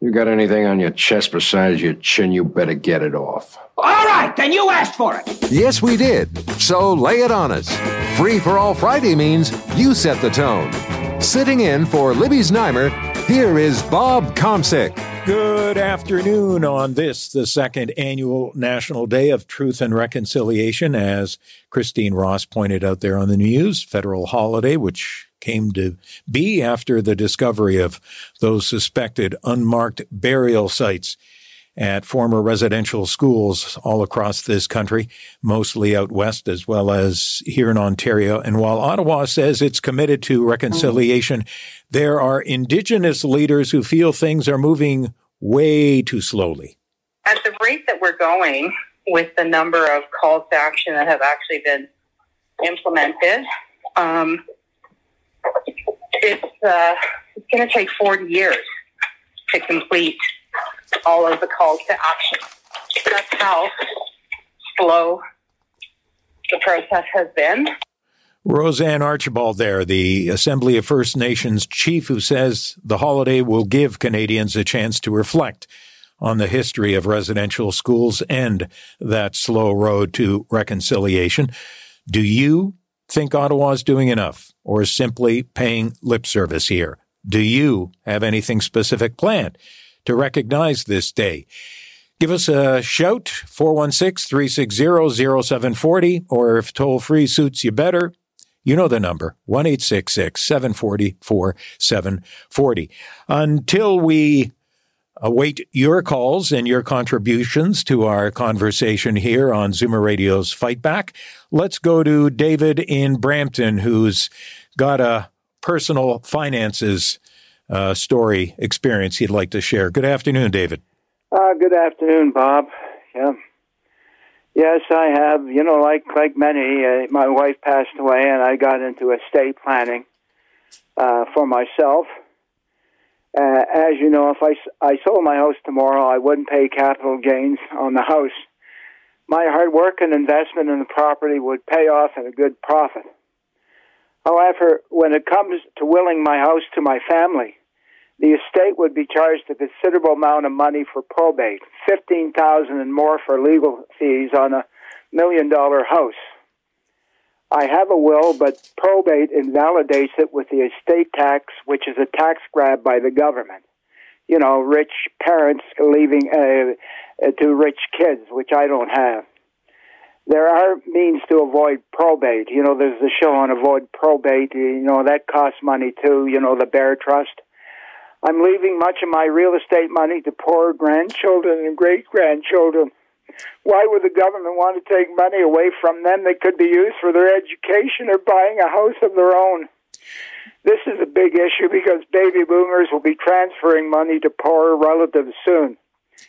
You got anything on your chest besides your chin, you better get it off. All right, then you asked for it. Yes, we did. So lay it on us. Free for all Friday means you set the tone. Sitting in for Libby Znaimer, here is Bob Komsic. Good afternoon on this, the second annual National Day of Truth and Reconciliation. As Christine Ross pointed out there on the news, federal holiday, which came to be after the discovery of those suspected unmarked burial sites at former residential schools all across this country, mostly out west as well as here in Ontario. And while Ottawa says it's committed to reconciliation, there are Indigenous leaders who feel things are moving way too slowly. At the rate that we're going with the number of calls to action that have actually been implemented, um, it's, uh, it's going to take 40 years to complete all of the calls to action. That's how slow the process has been. Roseanne Archibald there, the Assembly of First Nations chief who says the holiday will give Canadians a chance to reflect on the history of residential schools and that slow road to reconciliation. Do you think Ottawa's doing enough or is simply paying lip service here? Do you have anything specific planned to recognize this day? Give us a shout, 416-360-0740, or if toll free suits you better, you know the number, 1-866-740-4740. Until we await your calls and your contributions to our conversation here on Zoomer Radio's Fight Back, let's go to David in Brampton, who's got a personal finances uh, story experience he'd like to share. Good afternoon, David. Uh, good afternoon, Bob. Yeah. Yes, I have. You know, like like many, uh, my wife passed away, and I got into estate planning uh, for myself. Uh, as you know, if I, I sold my house tomorrow, I wouldn't pay capital gains on the house. My hard work and investment in the property would pay off in a good profit. However, when it comes to willing my house to my family, the estate would be charged a considerable amount of money for probate, fifteen thousand and more for legal fees on a million dollar house. I have a will, but probate invalidates it with the estate tax, which is a tax grab by the government. You know, rich parents leaving uh, Uh, to rich kids, which I don't have. There are means to avoid probate. You know, there's the show on avoid probate. You know, that costs money too. You know, the Bare Trust. I'm leaving much of my real estate money to poor grandchildren and great grandchildren. Why would the government want to take money away from them that could be used for their education or buying a house of their own? This is a big issue because baby boomers will be transferring money to poorer relatives soon.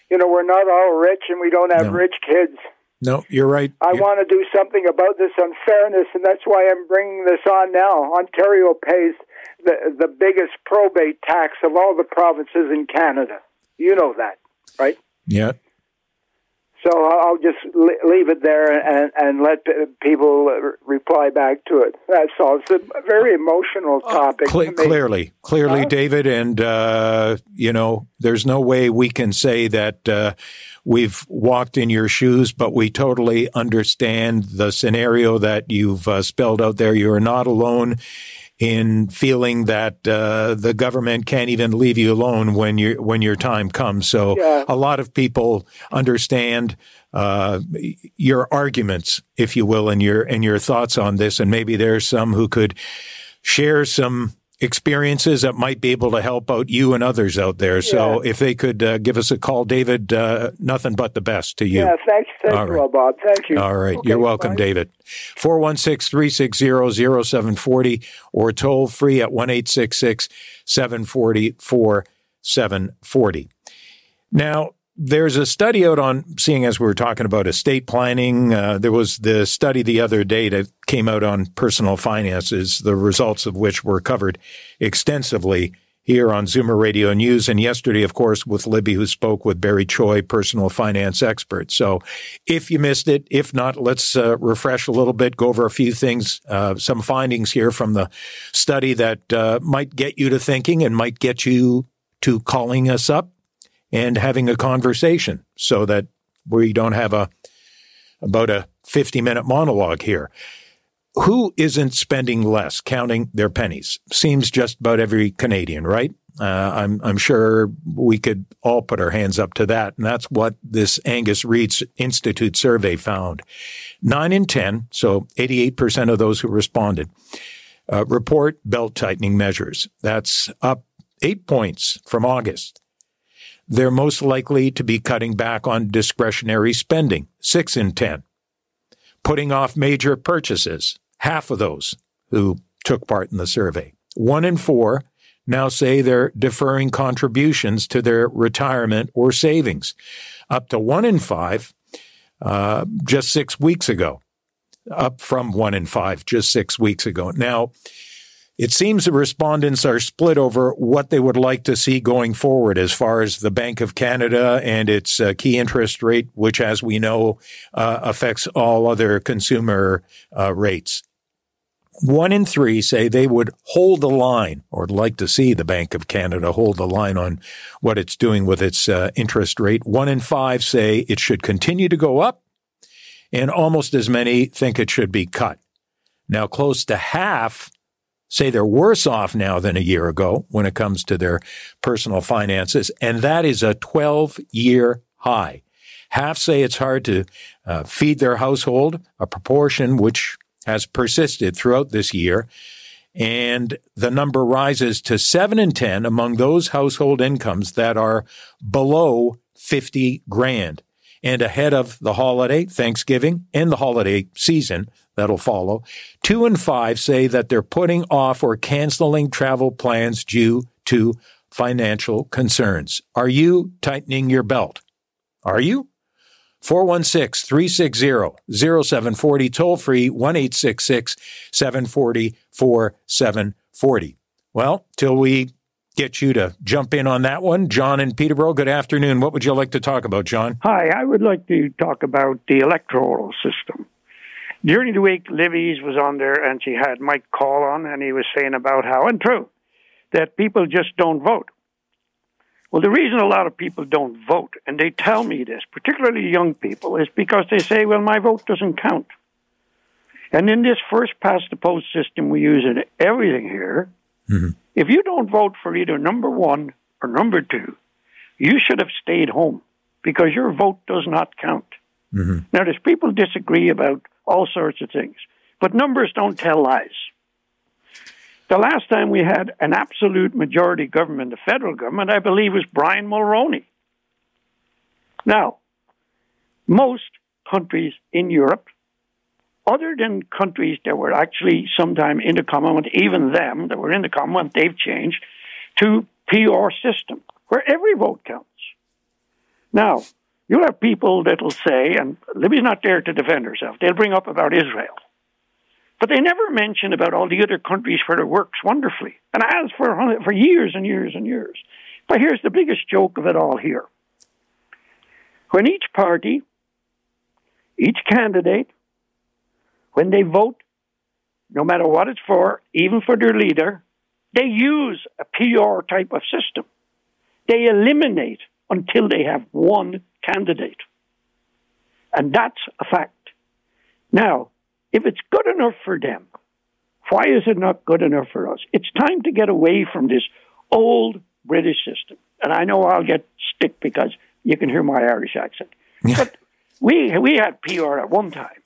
You know, we're not all rich and we don't have No. rich kids. No, you're right. I You're- want to do something about this unfairness, and that's why I'm bringing this on now. Ontario pays the the biggest probate tax of all the provinces in Canada. You know that, right? yeah. So I'll I'll just leave it there and and let people uh, reply back to it. That's all. It's a very emotional topic. Cle- to me. clearly, clearly, Huh? David, and uh, you know, there's no way we can say that uh, we've walked in your shoes, but we totally understand the scenario that you've uh, spelled out there. You are not alone in feeling that uh, the government can't even leave you alone when you when your time comes. So Yeah. a lot of people understand uh, your arguments, if you will, and your and your thoughts on this, and maybe there's some who could share some experiences that might be able to help out you and others out there. So if they could uh, give us a call, David, uh, nothing but the best to you. Yeah, thanks, thank All you, right. all, Bob. Thank you. All right. Okay, You're welcome, bye. David. 416-360-0740 or toll free at 1-866-740-4740. Now, there's a study out on seeing as we were talking about estate planning. Uh, there was the study the other day that came out on personal finances, the results of which were covered extensively here on Zoomer Radio News. And yesterday, of course, with Libby, who spoke with Barry Choi, personal finance expert. So if you missed it, if not, let's uh, refresh a little bit, go over a few things, uh, some findings here from the study that uh, might get you to thinking and might get you to calling us up and having a conversation so that we don't have a about a 50 minute monologue here who isn't spending less counting their pennies? Seems just about every Canadian, right? Uh, I'm, I'm sure we could all put our hands up to that. And that's what this Angus Reid Institute survey found. Nine in 10, so 88% of those who responded, uh, report belt tightening measures. That's up eight points from August. They're most likely to be cutting back on discretionary spending, six in 10. Putting off major purchases, half of those who took part in the survey. One in four now say they're deferring contributions to their retirement or savings, up to one in five uh, just six weeks ago, up from one in five just six weeks ago. Now, it seems the respondents are split over what they would like to see going forward as far as the Bank of Canada and its uh, key interest rate, which, as we know, uh, affects all other consumer uh, rates. One in three say they would hold the line or like to see the Bank of Canada hold the line on what it's doing with its uh, interest rate. One in five say it should continue to go up, and almost as many think it should be cut. Now, close to half say they're worse off now than a year ago when it comes to their personal finances, and that is a 12 year high. Half say it's hard to uh, feed their household, a proportion which has persisted throughout this year. And the number rises to seven in 10 among those household incomes that are below 50 grand. And ahead of the holiday, Thanksgiving, and the holiday season that'll follow, two and five say that they're putting off or canceling travel plans due to financial concerns. Are you tightening your belt? Are you? 416 360 0740, toll free 1 740 4740. Well, till we get you to jump in on that one, John and Peterborough, good afternoon. What would you like to talk about, John? Hi, I would like to talk about the electoral system. During the week, Libby's was on there and she had Mike Call on, and he was saying about how, and true, that people just don't vote. Well, the reason a lot of people don't vote, and they tell me this, particularly young people, is because they say, well, my vote doesn't count. And in this first past the post system we use in everything here, mm-hmm. if you don't vote for either number one or number two, you should have stayed home because your vote does not count. Mm-hmm. Now, there's people disagree about all sorts of things, but numbers don't tell lies. The last time we had an absolute majority government, the federal government, I believe was Brian Mulroney. Now, most countries in Europe, other than countries that were actually sometime in the Commonwealth, even them that were in the Commonwealth, they've changed to PR system, where every vote counts. Now, you'll have people that'll say, and Libby's not there to defend herself, they'll bring up about Israel. But they never mention about all the other countries where it works wonderfully, and has for for years and years and years. But here's the biggest joke of it all here: when each party, each candidate, when they vote, no matter what it's for, even for their leader, they use a PR type of system. They eliminate until they have one candidate. And that's a fact. Now, if it's good enough for them, why is it not good enough for us? It's time to get away from this old British system. And I know I'll get stick because you can hear my Irish accent. but we we had PR at one time,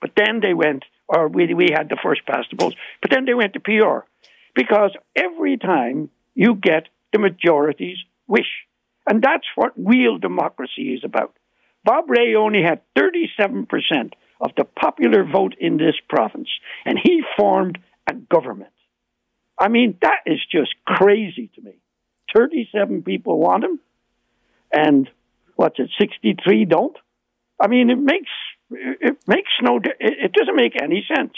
but then they went, or we we had the first past the post, but then they went to PR because every time you get the majority's wish, and that's what real democracy is about. Bob Rae only had 37 percent of the popular vote in this province, and he formed a government. I mean, that is just crazy to me. 37 people want him, and what's it, 63 don't? I mean, it makes it makes no it doesn't make any sense.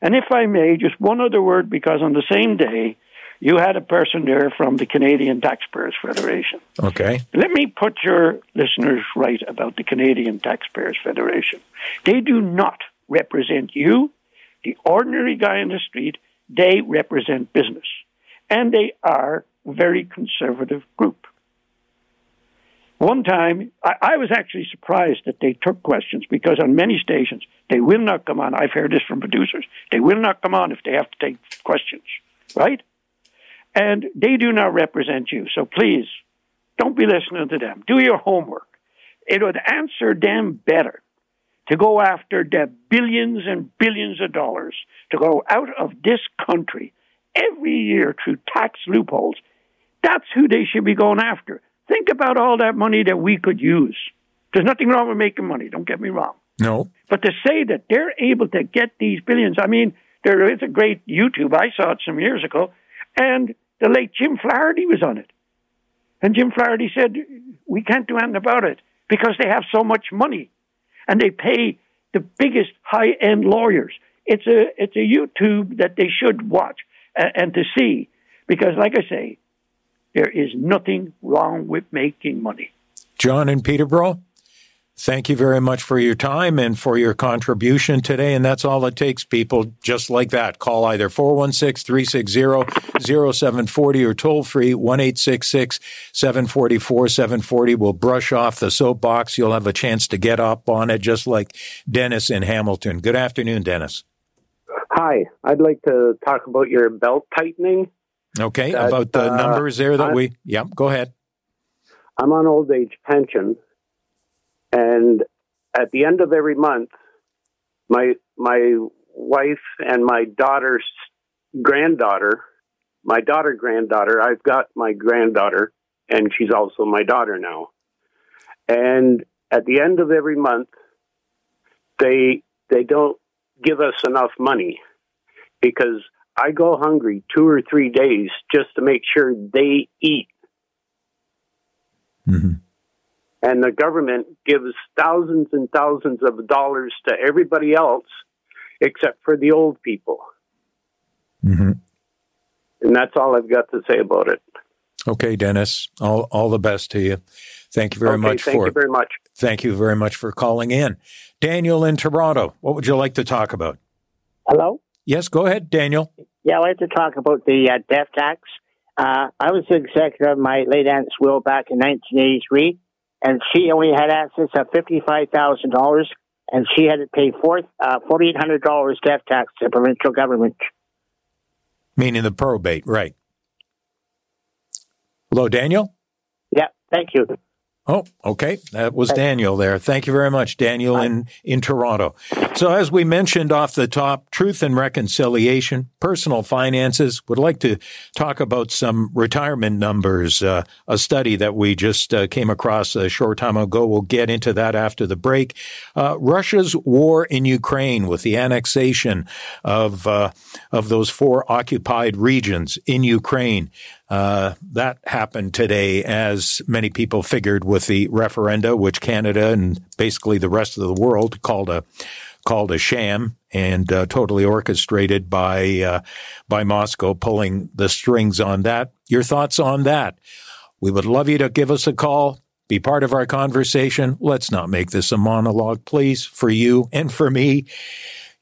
And if I may, just one other word, because on the same day, you had a person there from the Canadian Taxpayers Federation. Okay. Let me put your listeners right about the Canadian Taxpayers Federation. They do not represent you, the ordinary guy in the street. They represent business. And they are a very conservative group. One time, I, I, was actually surprised that they took questions because on many stations, they will not come on. I've heard this from producers. They will not come on if they have to take questions, right? And they do not represent you. So please, don't be listening to them. Do your homework. It would answer them better to go after the billions and billions of dollars to go out of this country every year through tax loopholes. That's who they should be going after. Think about all that money that we could use. There's nothing wrong with making money, don't get me wrong. No. But to say that they're able to get these billions, I mean, there is a great YouTube, I saw it some years ago, and the late Jim Flaherty was on it. And Jim Flaherty said, We can't do anything about it because they have so much money and they pay the biggest high end lawyers. It's a, it's a YouTube that they should watch and, and to see because, like I say, there is nothing wrong with making money. John and Peterborough, thank you very much for your time and for your contribution today. And that's all it takes, people, just like that. Call either 416 360 0740 or toll free 1 744 740. We'll brush off the soapbox. You'll have a chance to get up on it, just like Dennis in Hamilton. Good afternoon, Dennis. Hi, I'd like to talk about your belt tightening. Okay, that, about the uh, numbers there that I'm, we. Yeah, go ahead. I'm on old age pension, and at the end of every month, my my wife and my daughter's granddaughter, my daughter granddaughter, I've got my granddaughter, and she's also my daughter now. And at the end of every month, they they don't give us enough money because I go hungry two or three days just to make sure they eat. Mm-hmm. And the government gives thousands and thousands of dollars to everybody else except for the old people. Mm-hmm. And that's all I've got to say about it. Okay, Dennis. All all the best to you. Thank you very okay, much thank for you very much. Thank you very much for calling in. Daniel in Toronto, what would you like to talk about? Hello? Yes, go ahead, Daniel. Yeah, I'd like to talk about the uh, death tax. Uh, I was the executor of my late aunt's will back in 1983, and she only had assets of $55,000, and she had to pay four, uh, $4,800 death tax to the provincial government. Meaning the probate, right. Hello, Daniel? Yeah, thank you. Oh, okay. That was Daniel there. Thank you very much, Daniel in, in Toronto. So as we mentioned off the top, truth and reconciliation, personal finances, would like to talk about some retirement numbers, uh, a study that we just uh, came across a short time ago. We'll get into that after the break. Uh, Russia's war in Ukraine with the annexation of, uh, of those four occupied regions in Ukraine. Uh, that happened today, as many people figured with the referenda, which Canada and basically the rest of the world called a called a sham and uh, totally orchestrated by uh, by Moscow pulling the strings on that. Your thoughts on that? We would love you to give us a call. Be part of our conversation. Let's not make this a monologue, please, for you and for me.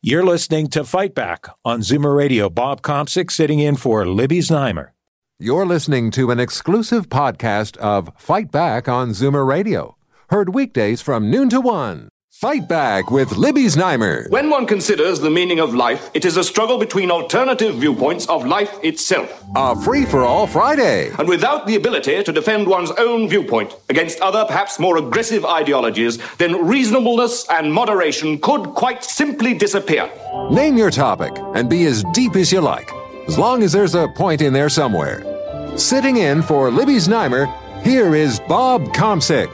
You're listening to Fight Back on Zoomer Radio. Bob Komsic sitting in for Libby Znaimer. You're listening to an exclusive podcast of Fight Back on Zoomer Radio. Heard weekdays from noon to one. Fight Back with Libby Znaimer. When one considers the meaning of life, it is a struggle between alternative viewpoints of life itself. A free for all Friday. And without the ability to defend one's own viewpoint against other, perhaps more aggressive ideologies, then reasonableness and moderation could quite simply disappear. Name your topic and be as deep as you like as long as there's a point in there somewhere. Sitting in for Libby Znaimer, here is Bob Komsic.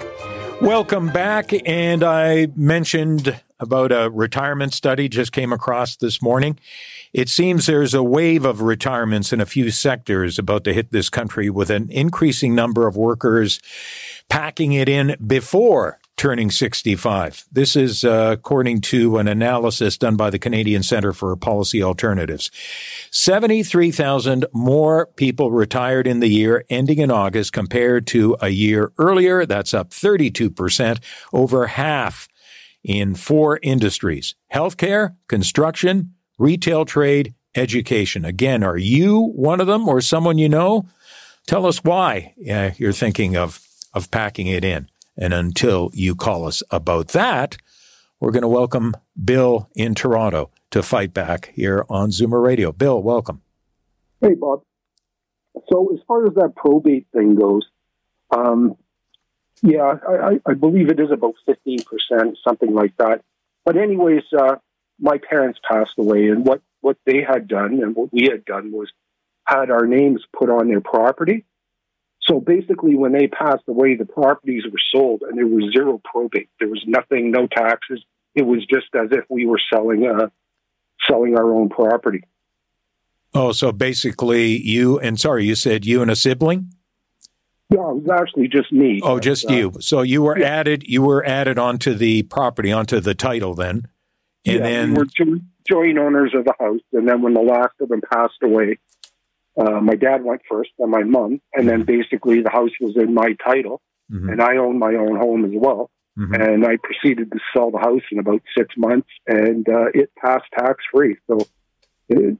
Welcome back. And I mentioned about a retirement study just came across this morning. It seems there's a wave of retirements in a few sectors about to hit this country with an increasing number of workers packing it in before turning 65. This is uh, according to an analysis done by the Canadian Centre for Policy Alternatives. 73,000 more people retired in the year ending in August compared to a year earlier. That's up 32%, over half in four industries healthcare, construction, retail trade, education. Again, are you one of them or someone you know? Tell us why uh, you're thinking of, of packing it in. And until you call us about that, we're going to welcome Bill in Toronto to fight back here on Zoomer Radio. Bill, welcome. Hey, Bob. So, as far as that probate thing goes, um, yeah, I, I, believe it is about 15%, something like that. But, anyways, uh, my parents passed away, and what, what they had done and what we had done was had our names put on their property. So basically, when they passed away, the properties were sold and there was zero probate. There was nothing, no taxes. It was just as if we were selling, uh, selling our own property. Oh, so basically, you and sorry, you said you and a sibling. Yeah, it was actually just me. Oh, just uh, you. So you were yeah. added. You were added onto the property, onto the title, then, and yeah, then we were joint owners of the house. And then when the last of them passed away, uh, my dad went first, then my mom, and then basically the house was in my title, mm-hmm. and I owned my own home as well. Mm-hmm. And I proceeded to sell the house in about six months, and uh, it passed tax free. So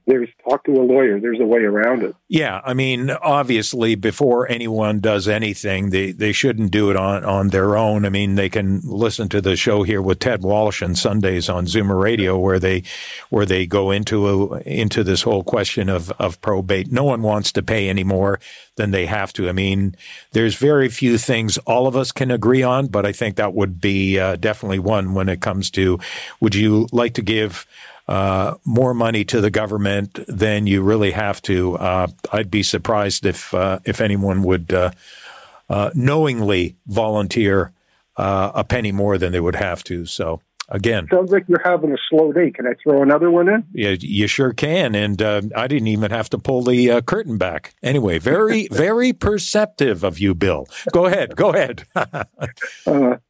there's talk to a lawyer. There's a way around it. Yeah, I mean, obviously, before anyone does anything, they they shouldn't do it on on their own. I mean, they can listen to the show here with Ted Walsh on Sundays on Zoomer Radio, where they where they go into a, into this whole question of of probate. No one wants to pay any more than they have to. I mean, there's very few things all of us can agree on, but I think that would be uh, definitely one when it comes to. Would you like to give? Uh, more money to the government than you really have to. Uh, I'd be surprised if uh, if anyone would uh, uh, knowingly volunteer uh, a penny more than they would have to. So again, sounds like you're having a slow day. Can I throw another one in? Yeah, you sure can. And I didn't even have to pull the curtain back. Anyway, very very perceptive of you, Bill. Go ahead. Go ahead. actually,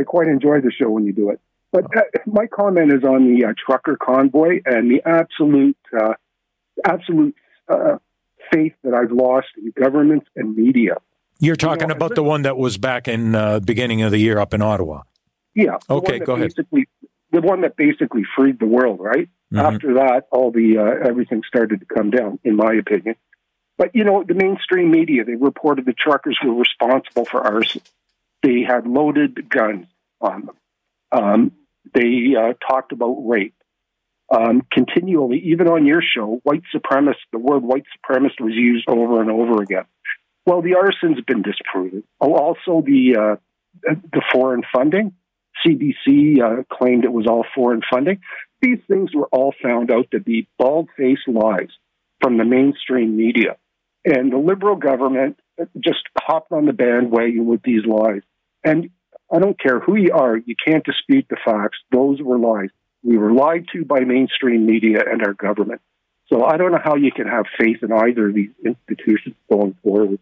I quite enjoy the show when you do it. But uh, my comment is on the uh, trucker convoy and the absolute, uh, absolute uh, faith that I've lost in governments and media. You're talking you know, about the one that was back in uh, beginning of the year up in Ottawa. Yeah. Okay, go ahead. The one that basically freed the world, right? Mm-hmm. After that, all the uh, everything started to come down, in my opinion. But you know, the mainstream media they reported the truckers were responsible for arson. They had loaded guns on them. Um, they uh, talked about rape. Um, continually, even on your show, white supremacist, the word white supremacist was used over and over again. Well, the arson's been disproven. Oh, also, the uh, the foreign funding. CBC uh, claimed it was all foreign funding. These things were all found out to be bald faced lies from the mainstream media. And the liberal government just hopped on the bandwagon with these lies. And I don't care who you are, you can't dispute the facts. Those were lies. We were lied to by mainstream media and our government. So I don't know how you can have faith in either of these institutions going forward.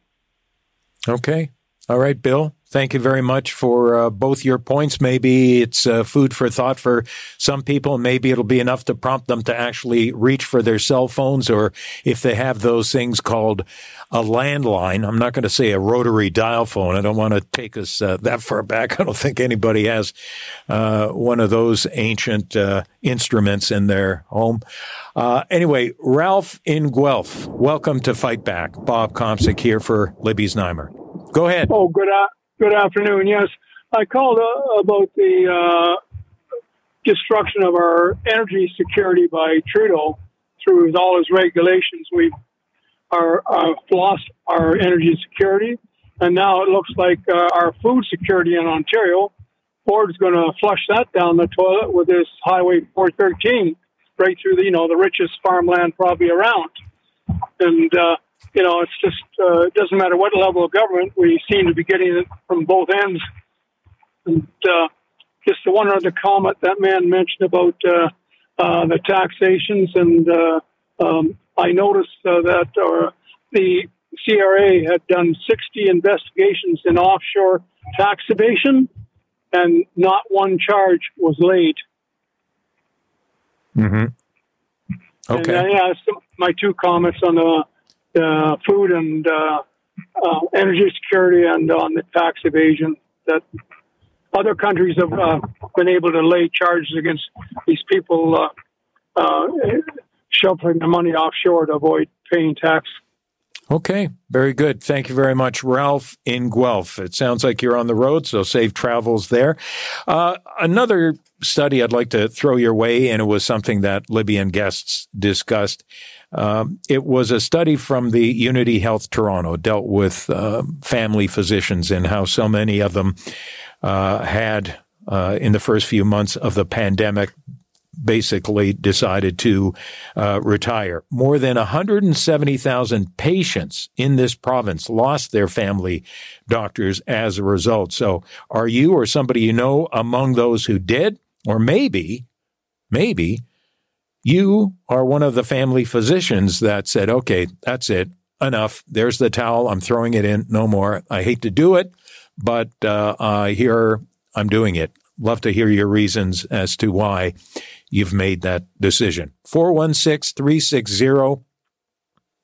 Okay. All right, Bill. Thank you very much for uh, both your points. Maybe it's uh, food for thought for some people. Maybe it'll be enough to prompt them to actually reach for their cell phones, or if they have those things called a landline. I'm not going to say a rotary dial phone. I don't want to take us uh, that far back. I don't think anybody has uh, one of those ancient uh, instruments in their home. Uh, anyway, Ralph in Guelph, welcome to Fight Back. Bob Komsic here for Libby's Znaimer. Go ahead. Oh, good. Good afternoon. Yes, I called uh, about the uh, destruction of our energy security by Trudeau through all his regulations. We've our, uh, lost our energy security, and now it looks like uh, our food security in Ontario. Ford's going to flush that down the toilet with this Highway 413 right through the you know the richest farmland probably around, and uh, you know, it's just uh, it doesn't matter what level of government we seem to be getting it from both ends. And uh, just the one other comment that man mentioned about uh, uh, the taxations, and uh, um, I noticed uh, that uh, the CRA had done 60 investigations in offshore tax evasion, and not one charge was laid. Mm-hmm. Okay. And, uh, yeah, so my two comments on the uh, food and uh, uh, energy security and on the tax evasion that other countries have uh, been able to lay charges against these people uh, uh, shuffling their money offshore to avoid paying tax. Okay, very good. Thank you very much, Ralph in Guelph. It sounds like you're on the road, so safe travels there. Uh, another study I'd like to throw your way, and it was something that Libyan guests discussed. Um, it was a study from the Unity Health Toronto, dealt with uh, family physicians and how so many of them uh, had, uh, in the first few months of the pandemic, basically decided to uh, retire. More than 170,000 patients in this province lost their family doctors as a result. So, are you or somebody you know among those who did? Or maybe, maybe you are one of the family physicians that said, okay, that's it. Enough. There's the towel. I'm throwing it in. No more. I hate to do it, but uh, I hear I'm doing it. Love to hear your reasons as to why you've made that decision. 416 360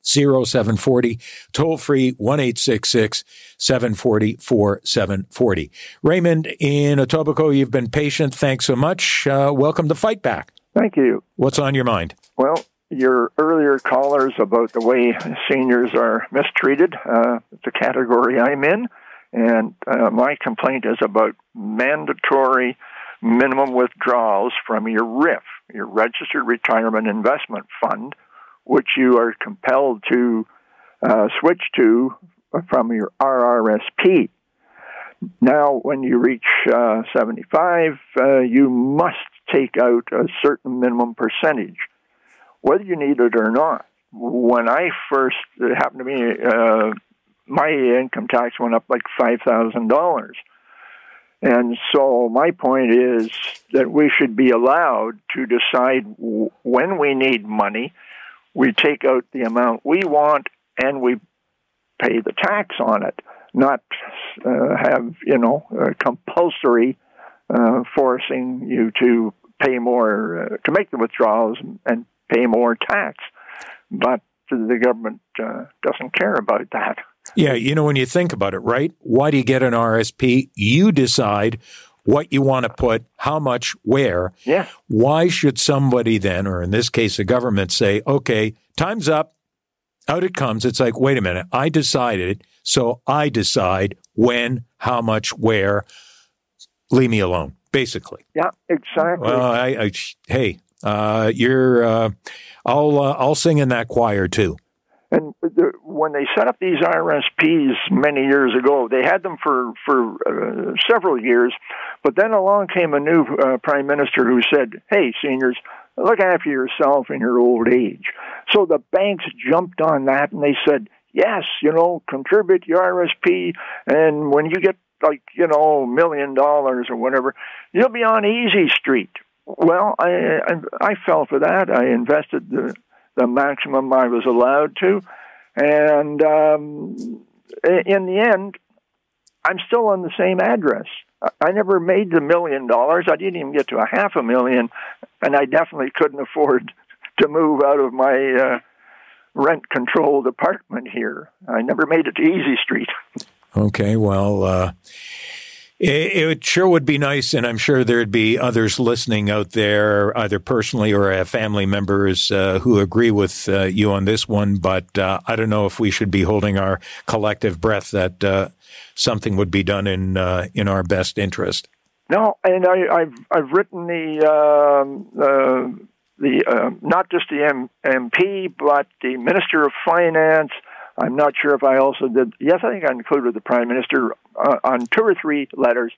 0740, toll free 1 740 4740. Raymond in Etobicoke, you've been patient. Thanks so much. Uh, welcome to Fight Back. Thank you. What's on your mind? Well, your earlier callers about the way seniors are mistreated, uh, the category I'm in, and uh, my complaint is about mandatory minimum withdrawals from your RIF, your Registered Retirement Investment Fund, which you are compelled to uh, switch to from your RRSP. Now, when you reach uh, 75, uh, you must take out a certain minimum percentage, whether you need it or not. When I first, it happened to me, uh, my income tax went up like $5,000 and so my point is that we should be allowed to decide when we need money. We take out the amount we want and we pay the tax on it, not uh, have, you know, uh, compulsory uh, forcing you to pay more, uh, to make the withdrawals and pay more tax. But the government uh, doesn't care about that. Yeah, you know, when you think about it, right? Why do you get an RSP? You decide what you want to put, how much, where. Yeah. Why should somebody then, or in this case, the government, say, okay, time's up, out it comes. It's like, wait a minute, I decided, so I decide when, how much, where. Leave me alone, basically. Yeah, exactly. Well, I, I hey, uh, you're, uh, I'll, uh, I'll sing in that choir too. And the, when they set up these RSPs many years ago, they had them for for uh, several years, but then along came a new uh, prime minister who said, "Hey, seniors, look after yourself in your old age." So the banks jumped on that and they said, "Yes, you know, contribute your RSP, and when you get like you know million dollars or whatever, you'll be on easy street." Well, I, I I fell for that. I invested the the maximum I was allowed to. And um, in the end, I'm still on the same address. I never made the million dollars. I didn't even get to a half a million, and I definitely couldn't afford to move out of my uh, rent controlled apartment here. I never made it to Easy Street. Okay, well, uh, it, sure would be nice, and I'm sure there'd be others listening out there, either personally or family members uh, who agree with uh, you on this one. But uh, I don't know if we should be holding our collective breath that uh, something would be done in uh, in our best interest. No, and I, have I've written the um, uh, the not just the M- MP, but the Minister of Finance I'm not sure if I also did. Yes, I think I included the prime minister uh, on two or three letters.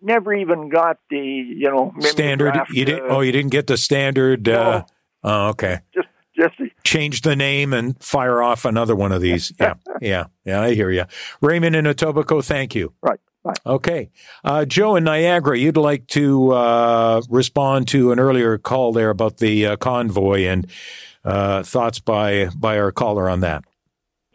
Never even got the you know standard. Draft, you didn't. Uh, oh, you didn't get the standard. No, uh, oh, okay. Just just the, change the name and fire off another one of these. Yeah, yeah, yeah. I hear you, Raymond in Etobicoke. Thank you. Right. Okay. Uh, Joe in Niagara, you'd like to uh, respond to an earlier call there about the uh, convoy and uh, thoughts by by our caller on that.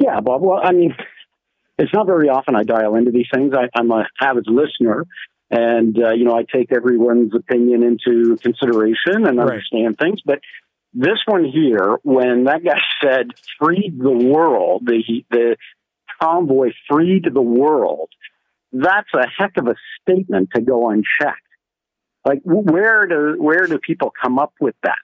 Yeah, Bob. Well, I mean, it's not very often I dial into these things. I, am a avid listener, and uh, you know, I take everyone's opinion into consideration and understand right. things. But this one here, when that guy said "freed the world," the the convoy freed the world. That's a heck of a statement to go unchecked. Like, where do where do people come up with that?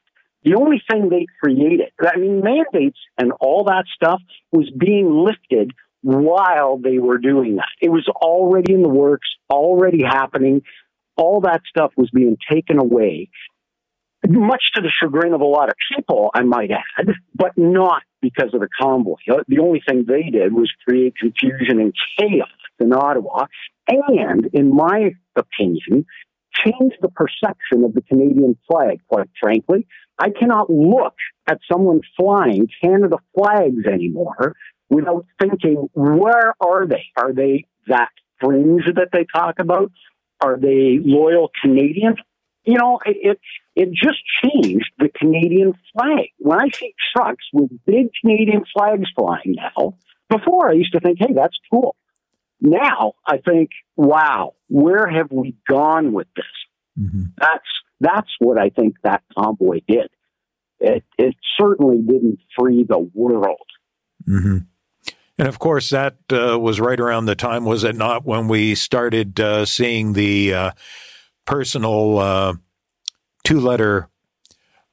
The only thing they created, I mean, mandates and all that stuff was being lifted while they were doing that. It was already in the works, already happening. All that stuff was being taken away, much to the chagrin of a lot of people, I might add, but not because of the convoy. The only thing they did was create confusion and chaos in Ottawa, and, in my opinion, change the perception of the Canadian flag, quite frankly. I cannot look at someone flying Canada flags anymore without thinking, where are they? Are they that fringe that they talk about? Are they loyal Canadians? You know, it, it just changed the Canadian flag. When I see trucks with big Canadian flags flying now, before I used to think, hey, that's cool. Now I think, wow, where have we gone with this? Mm-hmm. That's that's what I think that convoy did. It it certainly didn't free the world. Mm-hmm. And of course, that uh, was right around the time, was it not, when we started uh, seeing the uh, personal uh, two-letter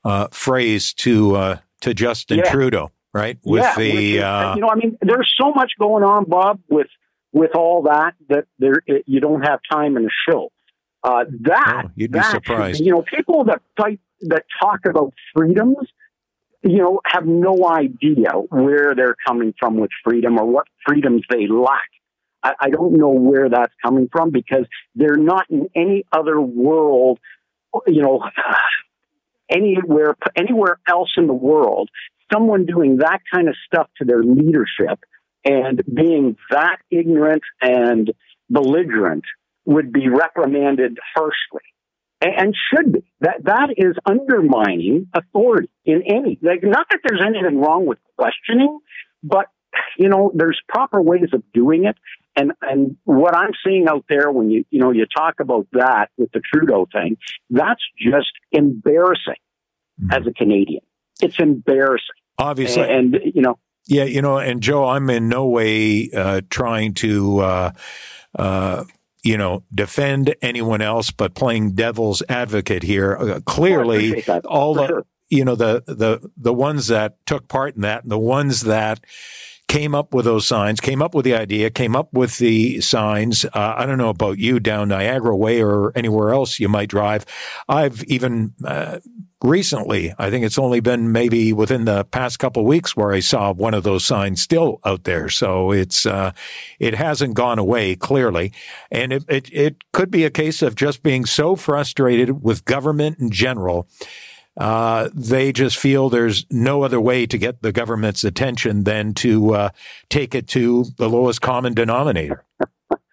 uh, phrase to uh, to Justin yeah. Trudeau, right? With yeah, the with, you know, I mean, there's so much going on, Bob, with with all that that there it, you don't have time in the show. Uh, that oh, you'd be that, surprised. You know, people that type that talk about freedoms you know, have no idea where they're coming from with freedom or what freedoms they lack. I, I don't know where that's coming from because they're not in any other world, you know, anywhere, anywhere else in the world. Someone doing that kind of stuff to their leadership and being that ignorant and belligerent would be reprimanded harshly and should be. That that is undermining authority in any like not that there's anything wrong with questioning, but you know, there's proper ways of doing it. And and what I'm seeing out there when you you know you talk about that with the Trudeau thing, that's just embarrassing mm-hmm. as a Canadian. It's embarrassing. Obviously. And, and, you know Yeah, you know, and Joe, I'm in no way uh, trying to uh, uh, you know, defend anyone else, but playing devil's advocate here. Uh, clearly, oh, all the, sure. you know, the, the, the ones that took part in that, the ones that came up with those signs, came up with the idea, came up with the signs. Uh, I don't know about you down Niagara Way or anywhere else you might drive. I've even uh, recently, I think it's only been maybe within the past couple weeks where I saw one of those signs still out there. So it's, uh, it hasn't gone away clearly. And it, it, it could be a case of just being so frustrated with government in general. Uh, they just feel there's no other way to get the government's attention than to uh, take it to the lowest common denominator.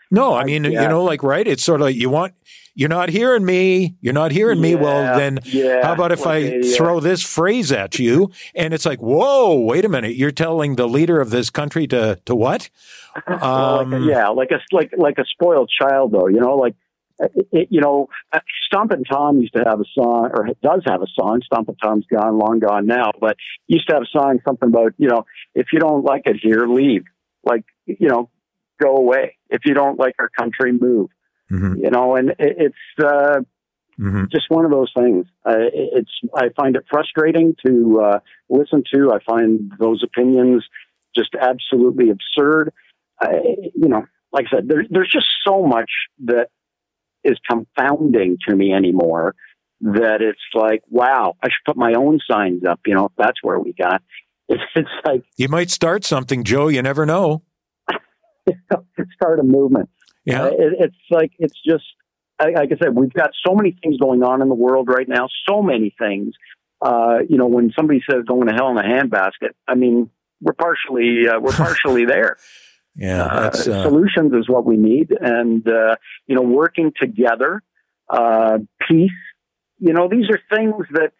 No, I mean, yeah. you know, like, right? It's sort of like you want you're not hearing me. You're not hearing me. Well, then yeah, how about if I throw this phrase at you? And it's like, whoa, wait a minute. You're telling the leader of this country to, to what? Um, like a, yeah, like a, like, like a spoiled child though, you know, like, it, you know, uh, and Tom used to have a song, or does have a song. and Tom's gone, long gone now, but used to have a song, something about, you know, if you don't like it here, leave. Like, you know, go away. If you don't like our country, move. Mm-hmm. You know, and it, it's uh, mm-hmm. just one of those things. Uh, it's I find it frustrating to uh, listen to. I find those opinions just absolutely absurd. I, you know, like I said, there, there's just so much that is confounding to me anymore that it's like, wow, I should put my own signs up. You know, if that's where we got. It's, it's like you might start something, Joe. You never know. start a movement. Yeah, uh, it, it's like it's just like I said, we've got so many things going on in the world right now. So many things. Uh, you know, when somebody says going to hell in a handbasket, I mean, we're partially uh, we're partially there. Yeah, Uh, uh, solutions is what we need, and uh, you know, working together, uh, peace. You know, these are things that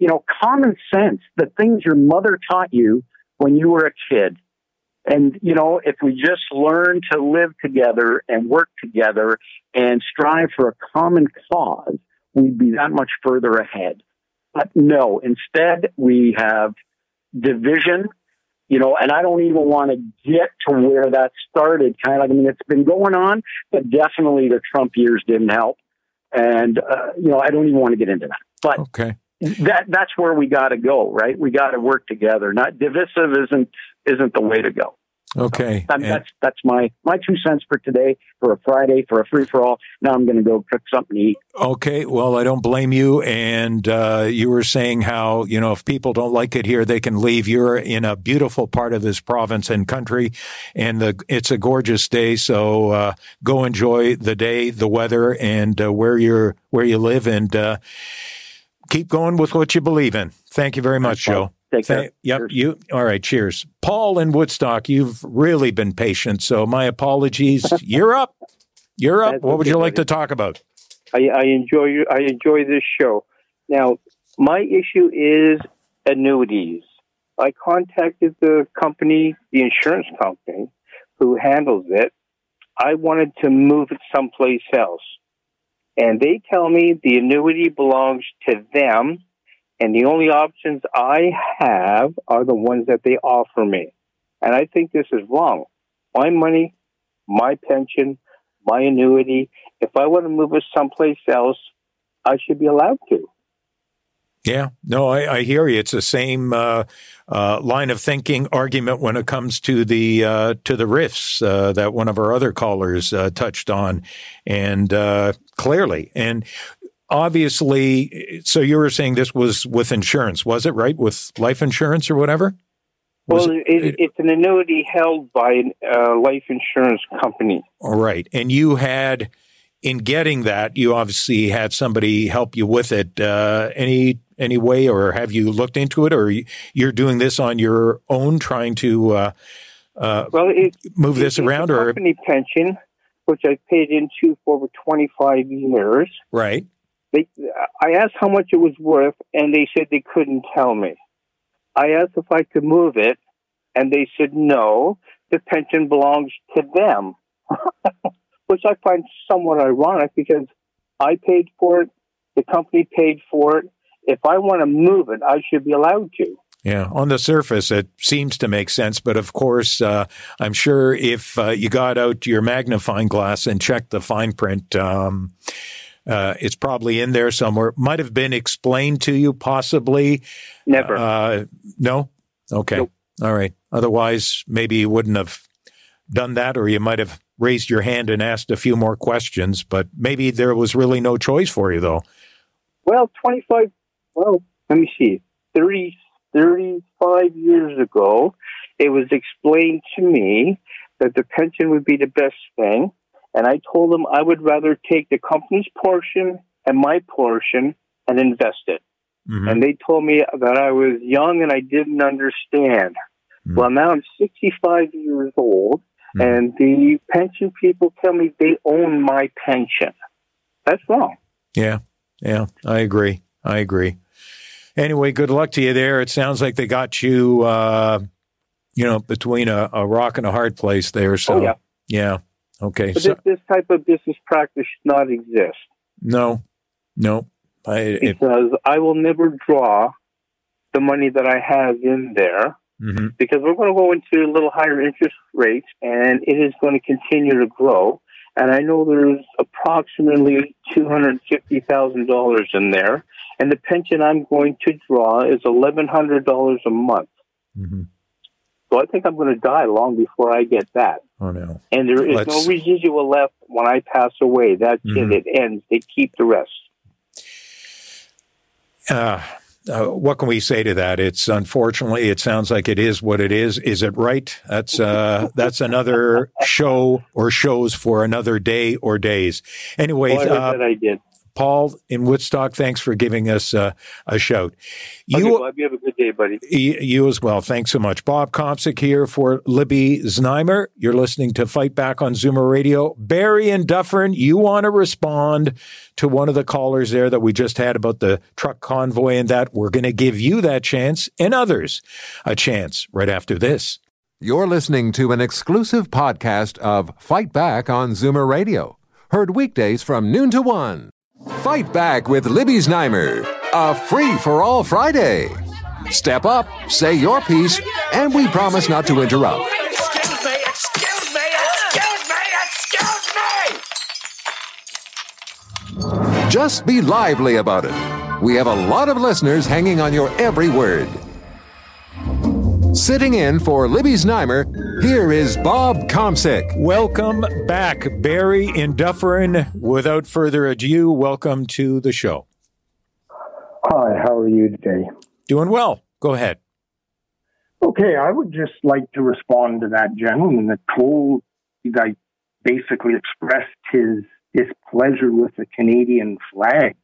you know, common sense, the things your mother taught you when you were a kid. And you know, if we just learn to live together and work together and strive for a common cause, we'd be that much further ahead. But no, instead we have division you know, and I don't even want to get to where that started. Kind of like, I mean, it's been going on, but definitely the Trump years didn't help. And, uh, you know, I don't even want to get into that. But okay. that, that's where we got to go, right? We got to work together. Not divisive isn't, isn't the way to go. Okay. That, that's, that's my, my two cents for today, for a Friday, for a free for all. Now I'm going to go cook something to eat. Okay, well, I don't blame you. And uh, you were saying how, you know, if people don't like it here, they can leave. You're in a beautiful part of this province and country, and the, it's a gorgeous day. So uh, go enjoy the day, the weather, and uh, where you're where you live, and uh, keep going with what you believe in. Thank you very much, Joe. Take care. Thank- Yep. You. All right. Cheers, Paul in Woodstock. You've really been patient. So my apologies. You're up. You're up. That's What would you like buddy. to talk about? I, I enjoy you. I enjoy this show. Now, my issue is annuities. I contacted the company, the insurance company, who handles it. I wanted to move it someplace else, and they tell me the annuity belongs to them, and the only options I have are the ones that they offer me. And I think this is wrong. My money, my pension, my annuity. If I want to move it someplace else, I should be allowed to. Yeah, no, I, I hear you. It's the same uh, uh, line of thinking argument when it comes to the uh, to the RRIFs uh, that one of our other callers uh, touched on, and uh, clearly and obviously. So you were saying this was with insurance, was it right? With life insurance or whatever? Was well, it, it's an annuity held by a uh, life insurance company. All right. And you had, in getting that, you obviously had somebody help you with it. Uh, any any way, or have you looked into it, or you're doing this on your own, trying to uh, uh, Well, it, move this around, a or company pension, which I paid into for over 25 years. right? They, I asked how much it was worth, and they said they couldn't tell me. I asked if I could move it, and they said no. The pension belongs to them, which I find somewhat ironic because I paid for it, the company paid for it. If I want to move it, I should be allowed to. Yeah, on the surface, it seems to make sense. But of course, uh, I'm sure if uh, you got out your magnifying glass and checked the fine print, um, uh, it's probably in there somewhere. Might have been explained to you, possibly. Never. Uh, no? Okay. All right. Otherwise, maybe you wouldn't have done that, or you might have raised your hand and asked a few more questions. But maybe there was really no choice for you, though. Well, 25, well, let me see, 30, 35 years ago, it was explained to me that the pension would be the best thing. And I told them I would rather take the company's portion and my portion and invest it. Mm-hmm. And they told me that I was young and I didn't understand. Mm. Well, now I'm 65 years old, mm. and the pension people tell me they own my pension. That's wrong. Yeah, yeah, I agree. I agree. Anyway, good luck to you there. It sounds like they got you, uh, you know, between a, a rock and a hard place there. So, Oh, yeah. yeah. Okay. But So, this, this type of business practice should not exist no, no. I, it, because I will never draw the money that I have in there mhm. because we're going to go into a little higher interest rates and it is going to continue to grow. And I know there's approximately $250,000 in there. And the pension I'm going to draw is $1,100 a month. Mhm. So I think I'm going to die long before I get that. Oh, no. And there is Let's- no residual left when I pass away. That's Mhm. it. It ends. They keep the rest. Uh, uh, what can we say to that? It's unfortunately, it sounds like it is what it is. Is it right? That's uh, that's another show or shows for another day or days. Anyway, uh, I did. Paul in Woodstock, thanks for giving us uh, a shout. Okay, You Bob, you have a day. day, buddy. You as well. Thanks so much. Bob Komsic here for Libby Znaimer. You're listening to Fight Back on Zoomer Radio. Barry and Dufferin, you want to respond to one of the callers there that we just had about the truck convoy and that. We're going to give you that chance and others a chance right after this. You're listening to an exclusive podcast of Fight Back on Zoomer Radio. Heard weekdays from noon to one. Fight Back with Libby Znaimer, a free for all Friday. Step up, say your piece, and we promise not to interrupt. Excuse me, excuse me, excuse me, excuse me! Just be lively about it. We have a lot of listeners hanging on your every word. Sitting in for Libby Znaimer, here is Bob Komsic. Welcome back, Barry and Dufferin. Without further ado, welcome to the show. Hi, how are you today? Doing well. Go ahead. Okay, I would just like to respond to that gentleman that told, that basically expressed his displeasure with the Canadian flag.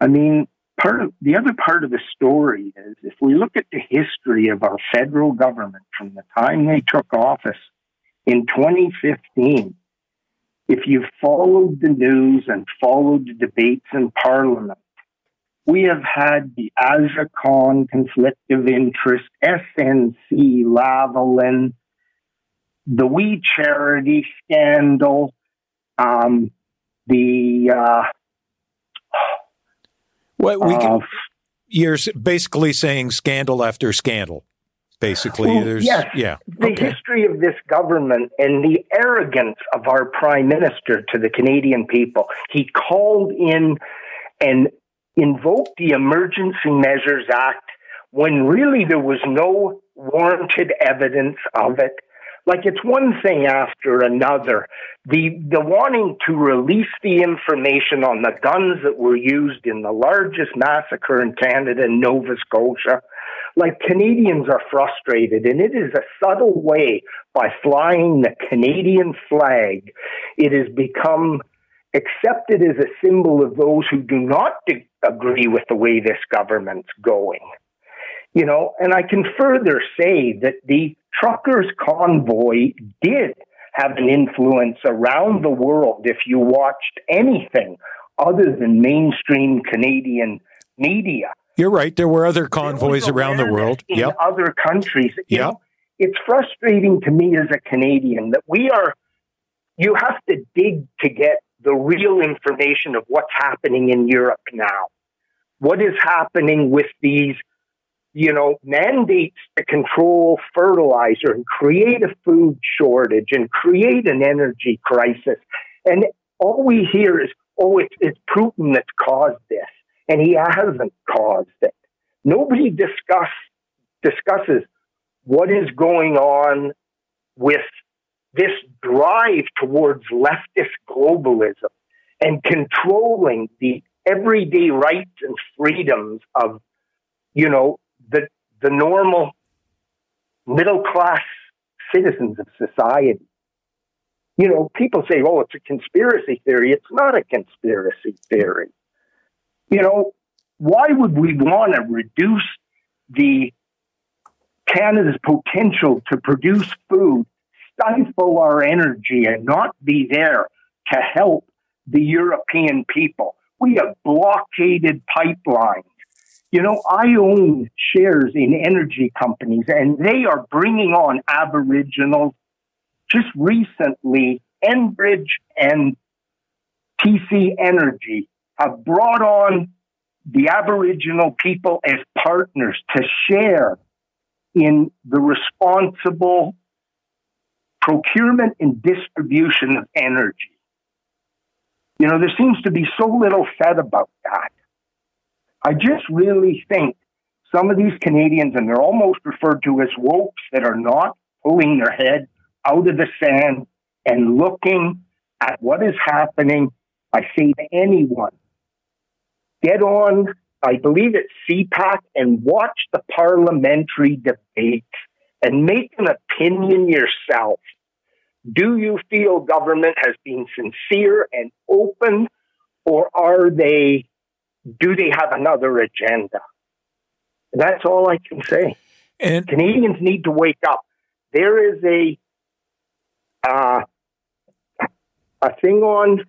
I mean, part of the other part of the story is if we look at the history of our federal government from the time they took office in 2015, if you followed the news and followed the debates in Parliament, we have had the Aga Khan conflict of interest, SNC Lavalin, the We Charity scandal, um, the uh, What we Uh, you're basically saying scandal after scandal. Basically, Well, there's yes, yeah. the history of this government and the arrogance of our prime minister to the Canadian people. He called in and invoked the Emergency Measures Act when really there was no warranted evidence of it. Like it's one thing after another. The the wanting to release the information on the guns that were used in the largest massacre in Canada in Nova Scotia. Like Canadians are frustrated, and it is a subtle way by flying the Canadian flag, it has become accepted as a symbol of those who do not d- agree with the way this government's going. You know, and I can further say that the truckers convoy did have an influence around the world if you watched anything other than mainstream Canadian media You're right. There were other convoys around the world. in Yep. other countries. You know, it's frustrating to me as a Canadian that we are, you have to dig to get the real information of what's happening in Europe now. What is happening with these, you know, mandates to control fertilizer and create a food shortage and create an energy crisis. And all we hear is, oh, it's, it's Putin that's caused this. And he hasn't caused it. Nobody discuss, discusses what is going on with this drive towards leftist globalism and controlling the everyday rights and freedoms of, you know, the the normal middle class citizens of society. You know, people say, "Oh, it's a conspiracy theory." It's not a conspiracy theory. You know, why would we want to reduce the Canada's potential to produce food, stifle our energy, and not be there to help the European people? We have blockaded pipelines. You know, I own shares in energy companies, and they are bringing on Aboriginals. Just recently, Enbridge and TC Energy have brought on the Aboriginal people as partners to share in the responsible procurement and distribution of energy. You know, there seems to be so little said about that. I just really think some of these Canadians, and they're almost referred to as wokes that are not pulling their head out of the sand and looking at what is happening. I say to anyone, get on, I believe it's CPAC, and watch the parliamentary debates and make an opinion yourself. Do you feel government has been sincere and open, or are they, do they have another agenda? That's all I can say. And Canadians need to wake up. There is a uh, a thing on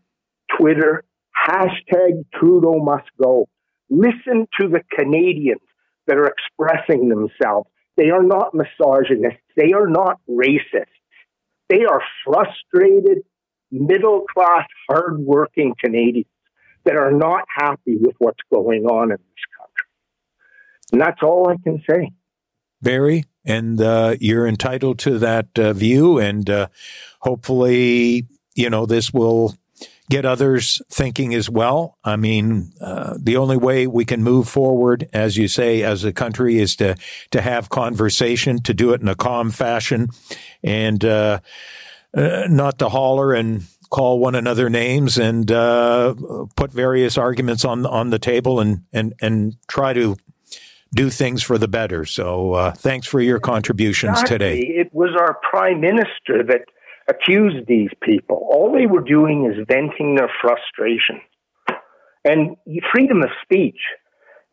Twitter hashtag Trudeau must go. Listen to the Canadians that are expressing themselves. They are not misogynists. They are not racist. They are frustrated, middle class, hardworking Canadians that are not happy with what's going on in this country. And that's all I can say. Barry, and uh, you're entitled to that uh, view, and uh, hopefully, you know, this will get others thinking as well. I mean, uh, the only way we can move forward, as you say, as a country, is to to have conversation, to do it in a calm fashion, and uh, uh, not to holler and call one another names and uh, put various arguments on on the table and and and try to do things for the better. So, uh, thanks for your contributions Exactly. today. It was our prime minister that accused these people. All they were doing is venting their frustration. And freedom of speech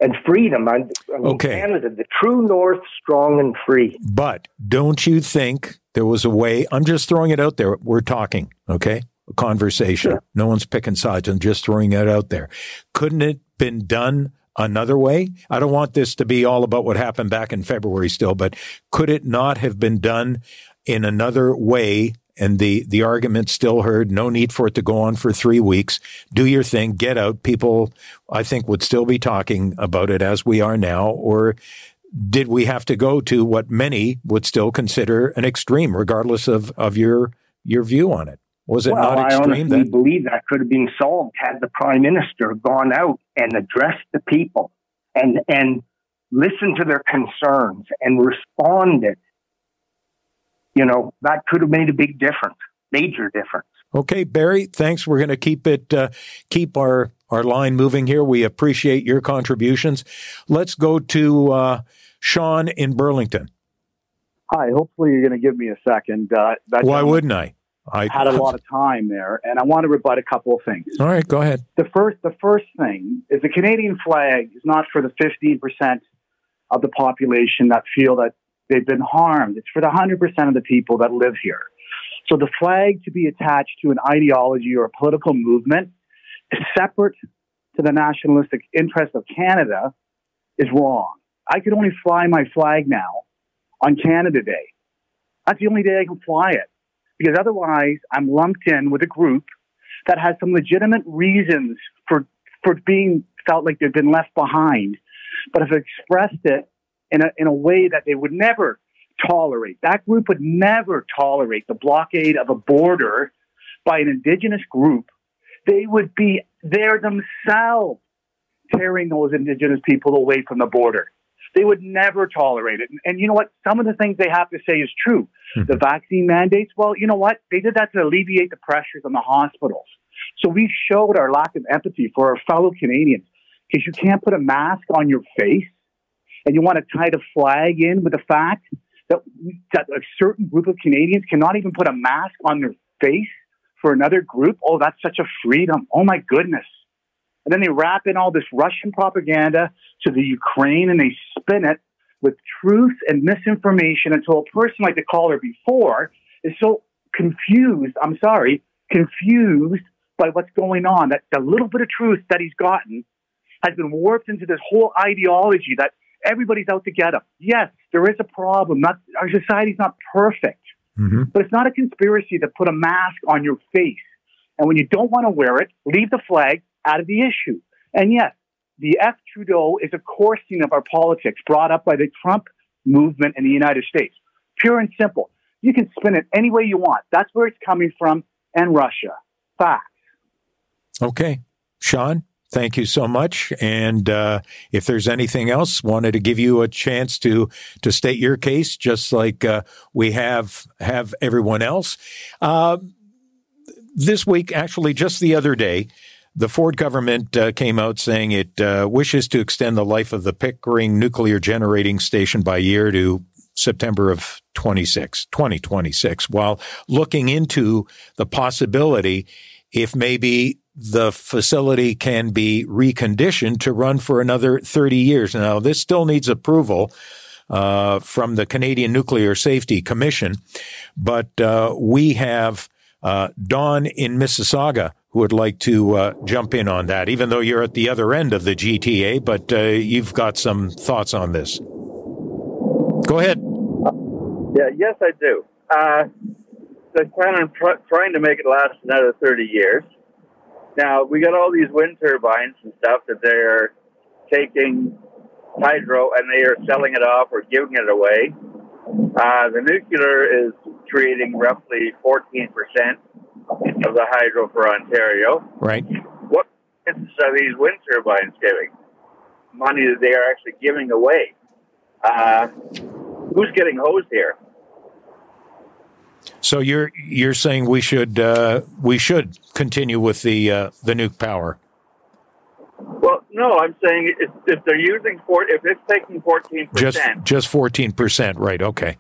and freedom, I, I mean, Okay. Canada, the true north, strong and free. But don't you think there was a way? I'm just throwing it out there. We're talking, okay? A conversation. No one's picking sides. I'm just throwing it out there. Couldn't it been done another way? I don't want this to be all about what happened back in February still, but could it not have been done in another way? And the, the argument still heard, no need for it to go on for three weeks. Do your thing, get out. People, I think, would still be talking about it as we are now. Or did we have to go to what many would still consider an extreme, regardless of, of your your view on it? Was it well, not I honestly believe that could have been solved had the prime minister gone out and addressed the people and and listened to their concerns and responded. You know, that could have made a big difference, major difference. Okay, Barry, thanks. We're going to keep it uh, keep our our line moving here. We appreciate your contributions. Let's go to uh, Sean in Burlington. Hi, hopefully you're going to give me a second. Uh, that Why wouldn't I? I had a lot of time there, and I want to rebut a couple of things. All right, go ahead. The first, the first thing is the Canadian flag is not for the 15% of the population that feel that they've been harmed. It's for the 100% of the people that live here. So the flag to be attached to an ideology or a political movement separate to the nationalistic interest of Canada is wrong. I could only fly my flag now on Canada Day. That's the only day I can fly it because otherwise I'm lumped in with a group that has some legitimate reasons for for being felt like they've been left behind, but have expressed it in a in a way that they would never tolerate. That group would never tolerate the blockade of a border by an indigenous group. They would be there themselves tearing those indigenous people away from the border. They would never tolerate it. And, and you know what? Some of the things they have to say is true. Hmm. The vaccine mandates, well, you know what? They did that to alleviate the pressures on the hospitals. So we showed our lack of empathy for our fellow Canadians because you can't put a mask on your face and you want to tie the flag in with the fact that, that a certain group of Canadians cannot even put a mask on their face for another group. Oh, that's such a freedom. Oh my goodness. And then they wrap in all this Russian propaganda to the Ukraine and they spin it with truth and misinformation until a person like the caller before is so confused. I'm sorry, confused by what's going on. That the little bit of truth that he's gotten has been warped into this whole ideology that everybody's out to get him. Yes, there is a problem. Not our society's not perfect, mm-hmm. but it's not a conspiracy to put a mask on your face. And when you don't want to wear it, leave the flag out of the issue. And yes, the F Trudeau is a coursing of our politics brought up by the Trump movement in the United States. Pure and simple. You can spin it any way you want. That's where it's coming from, and Russia. Fact. Okay, Sean, thank you so much. And uh, if there's anything else, wanted to give you a chance to to state your case, just like uh, we have have everyone else. Uh, this week, actually, just the other day. The Ford government uh, came out saying it uh, wishes to extend the life of the Pickering nuclear generating station by year to September of 26, 2026, while looking into the possibility if maybe the facility can be reconditioned to run for another 30 years. Now, this still needs approval uh, from the Canadian Nuclear Safety Commission, but uh, we have uh, Don in Mississauga who would like to uh, jump in on that, even though you're at the other end of the GTA, but uh, you've got some thoughts on this. Go ahead. Yeah, yes, I do. Uh, they're trying to make it last another 30 years. Now, we got all these wind turbines and stuff that they're taking hydro and they are selling it off or giving it away. Uh, the nuclear is creating roughly 14% of the hydro for Ontario. Right. What are these wind turbines giving? Money that they are actually giving away. Uh, who's getting hosed here? So you're you're saying we should uh, we should continue with the uh, the nuke power? Well, no, I'm saying if, if they're using four, if it's taking fourteen Just percent, just fourteen percent, right? Okay,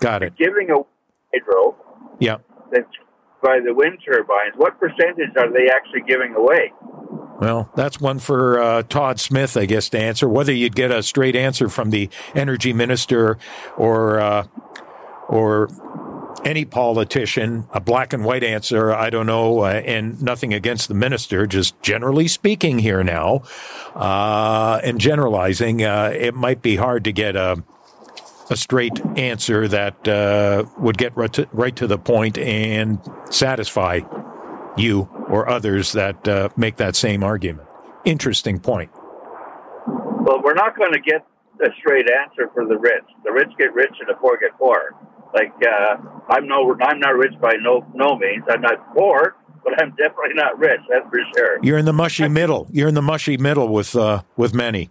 got it. giving a hydro Yeah. that's by the wind turbines, what percentage are they actually giving away? Well, that's one for uh, Todd Smith, I guess, to answer. Whether you'd get a straight answer from the energy minister or uh, or any politician, a black and white answer, I don't know, uh, and nothing against the minister, just generally speaking here now, uh, and generalizing, uh, it might be hard to get a a straight answer that uh, would get right to, right to the point and satisfy you or others that uh, make that same argument. Interesting point. Well, we're not going to get a straight answer for the rich. The rich get rich and the poor get poor. Like uh, I'm no, I'm not rich by no no means. I'm not poor, but I'm definitely not rich. That's for sure. You're in the mushy middle. You're in the mushy middle with uh, with many.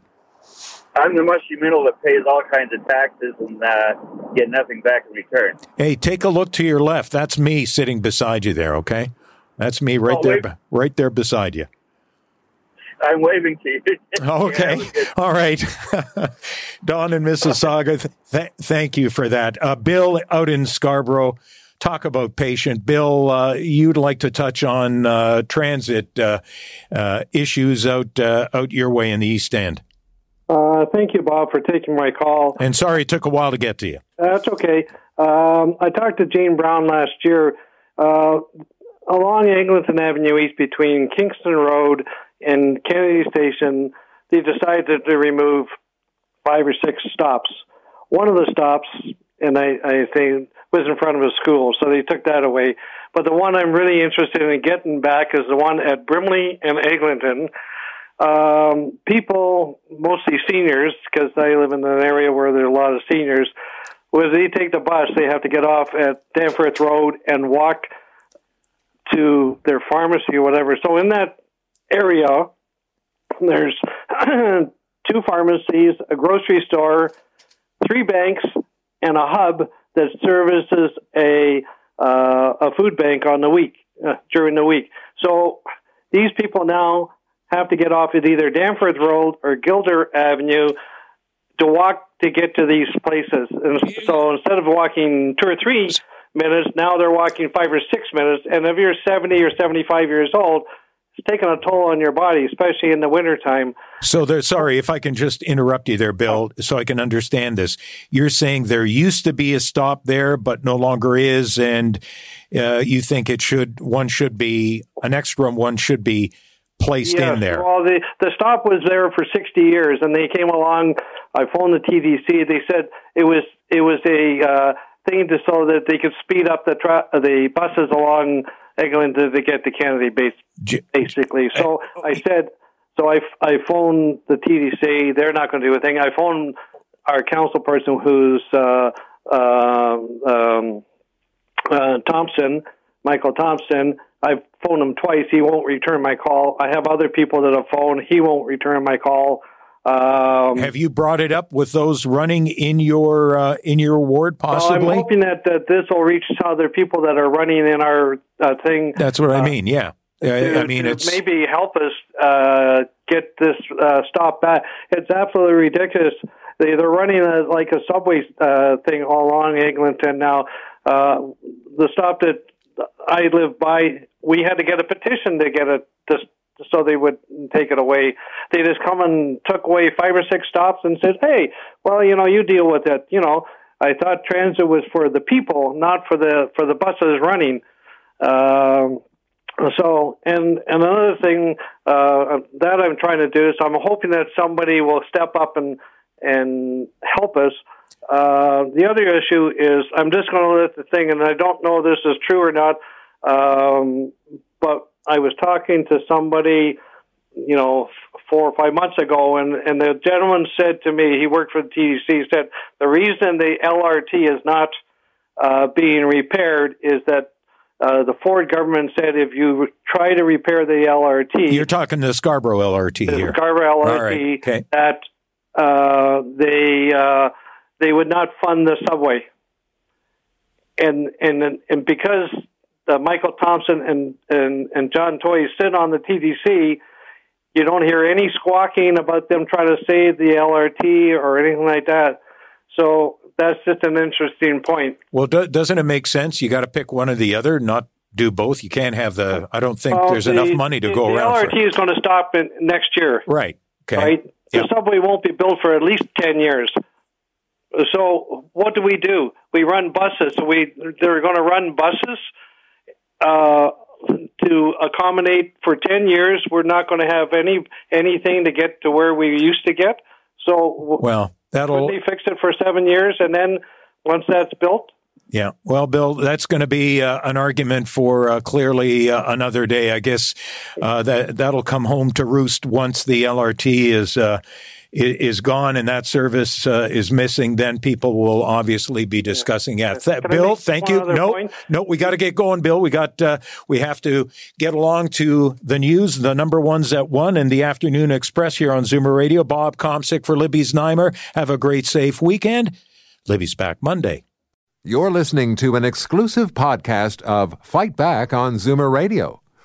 I'm the mushy middle that pays all kinds of taxes and uh, get nothing back in return. Hey, take a look to your left. That's me sitting beside you there. Okay, that's me right Oh, there, wait. right there beside you. I'm waving to you. Okay. All right. Don and Mississauga, th- th- thank you for that. Uh, Bill out in Scarborough, talk about patient. Bill, uh, you'd like to touch on uh, transit uh, uh, issues out uh, out your way in the East End. Uh, thank you, Bob, for taking my call. And sorry it took a while to get to you. That's okay. Um, I talked to Jane Brown last year. Uh, along Eglinton Avenue East between Kingston Road and Kennedy Station, they decided to remove five or six stops. One of the stops, and I, I think, was in front of a school, so they took that away. But the one I'm really interested in getting back is the one at Brimley and Eglinton. Um, people, mostly seniors, because I live in an area where there are a lot of seniors, when they take the bus, they have to get off at Danforth Road and walk to their pharmacy or whatever. So in that area, there's two pharmacies, a grocery store, three banks, and a hub that services a uh, a food bank on the week uh, during the week. So these people now have to get off at either Danforth Road or Gilder Avenue to walk to get to these places. And so instead of walking two or three minutes, now they're walking five or six minutes. And if you're 70 or 75 years old, it's taking a toll on your body, especially in the wintertime. So there, sorry if I can just interrupt you there, Bill, so I can understand this. You're saying there used to be a stop there, but no longer is, and uh, you think it should one should be an extra one should be placed Yes, in there. Well, the the stop was there for 60 years, and they came along. I phoned the TTC. They said it was it was a uh, thing to so that they could speed up the tra- the buses along Eglinton to get to Kennedy, base, basically. So I said, so I I phoned the TTC. They're not going to do a thing. I phoned our council person, who's uh, uh, um, uh, Thompson, Michael Thompson. I've phoned him twice. He won't return my call. I have other people that have phoned. He won't return my call. Um, Have you brought it up with those running in your uh, in your ward, well, I'm hoping that, that this will reach other people that are running in our uh, thing. That's what I mean. Yeah, I, I mean it's maybe help us uh, get this uh, stop back. It's absolutely ridiculous. They, they're running a, like a subway uh, thing all along Eglinton now. Uh, the stop that I live by we had to get a petition to get it just so they would take it away. They just come and took away five or six stops and said, "Hey, well, you know, you deal with it." You know, I thought transit was for the people, not for the for the buses running. Um, so, and, and another thing uh, that I'm trying to do is I'm hoping that somebody will step up and and help us. Uh, the other issue is I'm just going to let the thing, and I don't know if this is true or not, um, but I was talking to somebody, you know, four or five months ago, and, and the gentleman said to me, he worked for the TTC, said the reason the LRT is not uh, being repaired is that uh, the Ford government said if you try to repair the LRT, You're talking the Scarborough LRT the here. Scarborough LRT, right, okay. that uh, they uh, they would not fund the subway, and and and because uh, Michael Thompson and, and and John Tory sit on the TTC, you don't hear any squawking about them trying to save the LRT or anything like that. So that's just an interesting point. Well, do, doesn't it make sense? You got to pick one or the other, not do both. You can't have the. I don't think Well, there's the- enough money to the, go the around. The LRT is going to stop in next year. Right. Okay. Right? The subway won't be built for at least 10 years. So what do we do? We run buses. So we they're going to run buses uh, to accommodate for 10 years. We're not going to have any anything to get to where we used to get. So Well, that'll. they fix it for 7 years and then once that's built Yeah. Well, Bill, that's going to be uh, an argument for uh, clearly uh, another day. I guess uh, that that'll come home to roost once the LRT is uh, is gone and that service uh, is missing. Then people will obviously be discussing it. Th- Can Bill, thank you. other No, point? no, we got to get going, Bill. We got uh, we have to get along to the news. The number one's at one in the afternoon express here on Zoomer Radio. Bob Komsic for Libby's Znaimer. Have a great, safe weekend. Libby's back Monday. You're listening to an exclusive podcast of Fight Back on Zoomer Radio.